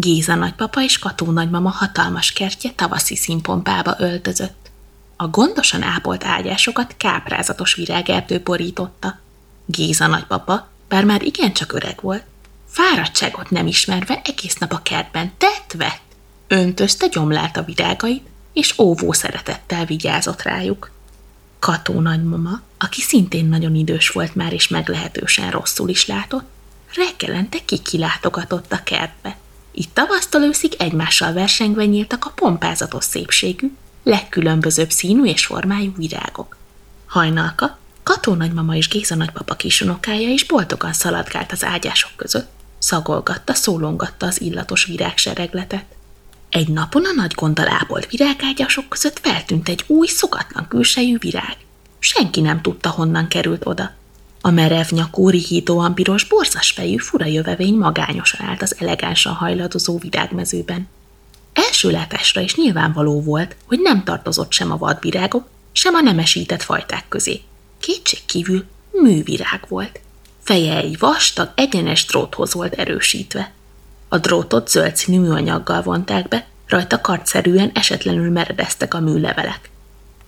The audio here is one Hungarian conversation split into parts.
Géza nagypapa és Kató nagymama hatalmas kertje tavaszi színpompába öltözött. A gondosan ápolt ágyásokat káprázatos virágerdő borította. Géza nagypapa, bár már igencsak öreg volt, fáradtságot nem ismerve egész nap a kertben tett vett, öntözte gyomlált a virágait, és óvó szeretettel vigyázott rájuk. Kató nagymama, aki szintén nagyon idős volt már és meglehetősen rosszul is látott, reggelente kikilátogatott a kertbe. Itt tavasztól őszig egymással versengve nyíltak a pompázatos szépségű, legkülönbözőbb színű és formájú virágok. Hajnalka, Kató nagymama és Géza nagypapa kisunokája is boldogan szaladgált az ágyások között, szagolgatta, szólongatta az illatos virágseregletet. Egy napon a nagy gonddal ápolt virágágyasok között feltűnt egy új, szokatlan külsejű virág. Senki nem tudta, honnan került oda. A merev nyakú, rihítóan piros, borzas fejű, fura jövevény magányosan állt az elegánsan hajladozó virágmezőben. Első látásra is nyilvánvaló volt, hogy nem tartozott sem a vadvirágok, sem a nemesített fajták közé. Kétség kívül művirág volt. Feje egy vastag, egyenes dróthoz volt erősítve. A drótot zöld színű műanyaggal vonták be, rajta kartszerűen esetlenül meredeztek a műlevelek.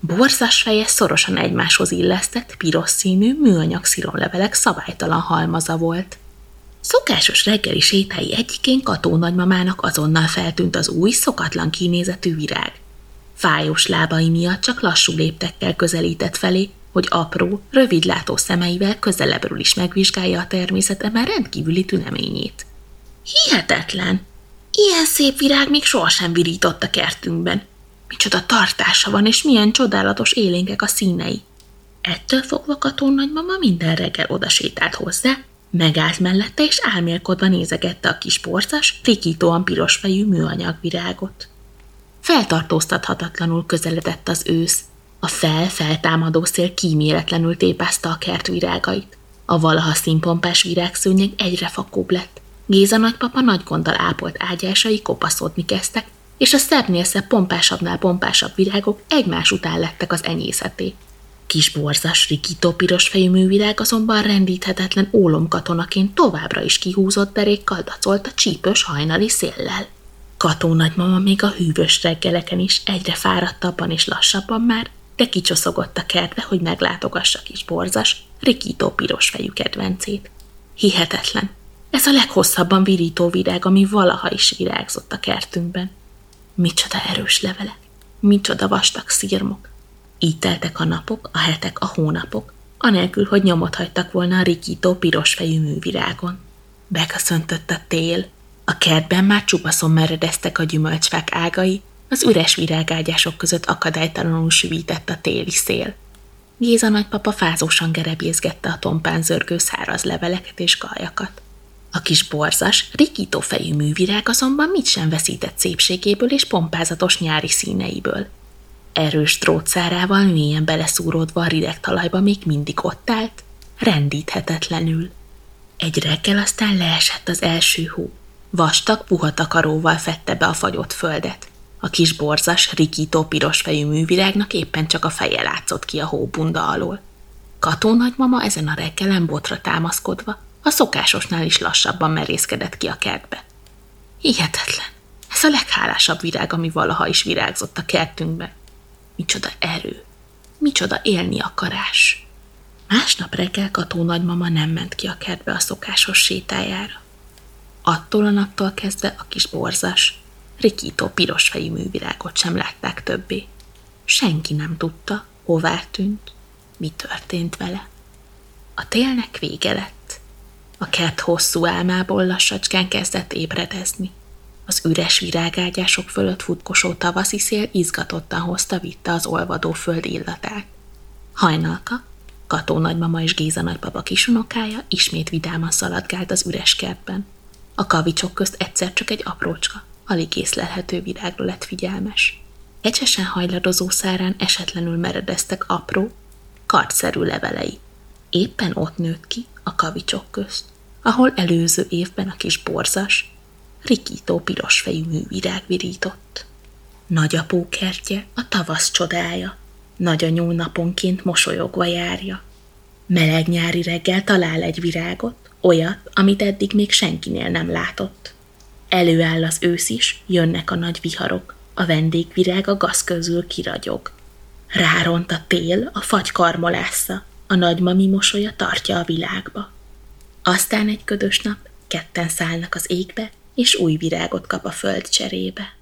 Borzas feje szorosan egymáshoz illesztett, piros színű, műanyag szíronlevelek szabálytalan halmaza volt. Szokásos reggeli sétái egyikén Kató nagymamának azonnal feltűnt az új, szokatlan kinézetű virág. Fájós lábai miatt csak lassú léptekkel közelített felé, hogy apró, rövidlátó szemeivel közelebbről is megvizsgálja a természet már rendkívüli tüneményét. Hihetetlen! Ilyen szép virág még sohasem virított a kertünkben. Micsoda tartása van, és milyen csodálatos élénkek a színei. Ettől fogva Kató nagymama minden reggel odasétált hozzá, megállt mellette, és álmélkodva nézegette a kis porcas, frikítóan piros fejű műanyag virágot. Feltartóztathatatlanul közeledett az ősz. A fel-feltámadó szél kíméletlenül tépázta a kert virágait. A valaha színpompás virágszőnyeg egyre fakóbb lett. Géza nagypapa nagy gonddal ápolt ágyásai kopaszodni kezdtek, és a szebbnél szebb pompásabbnál pompásabb virágok egymás után lettek az enyészeté. Kis borzas, rikító piros fejű művirág azonban rendíthetetlen ólomkatonaként továbbra is kihúzott derékkal dacolt a csípős hajnali széllel. Kató nagymama még a hűvös reggeleken is egyre fáradtabban és lassabban már, de kicsoszogott a kertbe, hogy meglátogassa kis borzas, rikító piros fejű kedvencét. Hihetetlen, ez a leghosszabban virító virág, ami valaha is virágzott a kertünkben. Micsoda erős levelek, micsoda vastag szírmok. Így teltek a napok, a hetek, a hónapok, anélkül, hogy nyomot hagytak volna a rikító pirosfejű művirágon. Beköszöntött a tél, a kertben már csupaszon meredeztek a gyümölcsfák ágai, az üres virágágyások között akadálytalanul süvített a téli szél. Géza nagypapa fázósan gerebézgette a tompán zörgő száraz leveleket és galjakat. A kis borzas, rikító fejű művirág azonban mit sem veszített szépségéből és pompázatos nyári színeiből. Erős drótszárával mélyen beleszúródva a rideg talajba még mindig ott állt, rendíthetetlenül. Egy reggel aztán leesett az első hó. Vastag, puha takaróval fette be a fagyott földet. A kis borzas, rikító piros fejű művirágnak éppen csak a feje látszott ki a hóbunda alól. Kató nagymama ezen a reggelen botra támaszkodva a szokásosnál is lassabban merészkedett ki a kertbe. Hihetetlen! Ez a leghálásabb virág, ami valaha is virágzott a kertünkbe. Micsoda erő! Micsoda élni akarás! Másnap reggel Kató nagymama nem ment ki a kertbe a szokásos sétájára. Attól a naptól kezdve a kis borzas, rikító pirosfejű művirágot sem látták többé. Senki nem tudta, hová tűnt, mi történt vele. A télnek vége lett. A kert hosszú álmából lassacskán kezdett ébredezni. Az üres virágágyások fölött futkosó tavaszi szél izgatottan hozta vitte az olvadó föld illatát. Hajnalka, Kató nagymama és Géza nagypapa kisunokája ismét vidáman szaladgált az üres kertben. A kavicsok közt egyszer csak egy aprócska, alig észlelhető virágra lett figyelmes. Ecsesen hajladozó szárán esetlenül meredeztek apró, kartszerű levelei. Éppen ott nőtt ki a kavicsok közt ahol előző évben a kis borzas, rikító pirosfejű művirág virított. Nagyapó kertje a tavasz csodája, nagyanyó naponként mosolyogva járja. Meleg nyári reggel talál egy virágot, olyat, amit eddig még senkinél nem látott. Előáll az ősz is, jönnek a nagy viharok, a vendégvirág a gaz közül kiragyog. Ráront a tél, a fagy karmolásza, a nagymami mosolya tartja a világba. Aztán egy ködös nap, ketten szállnak az égbe, és új virágot kap a föld cserébe.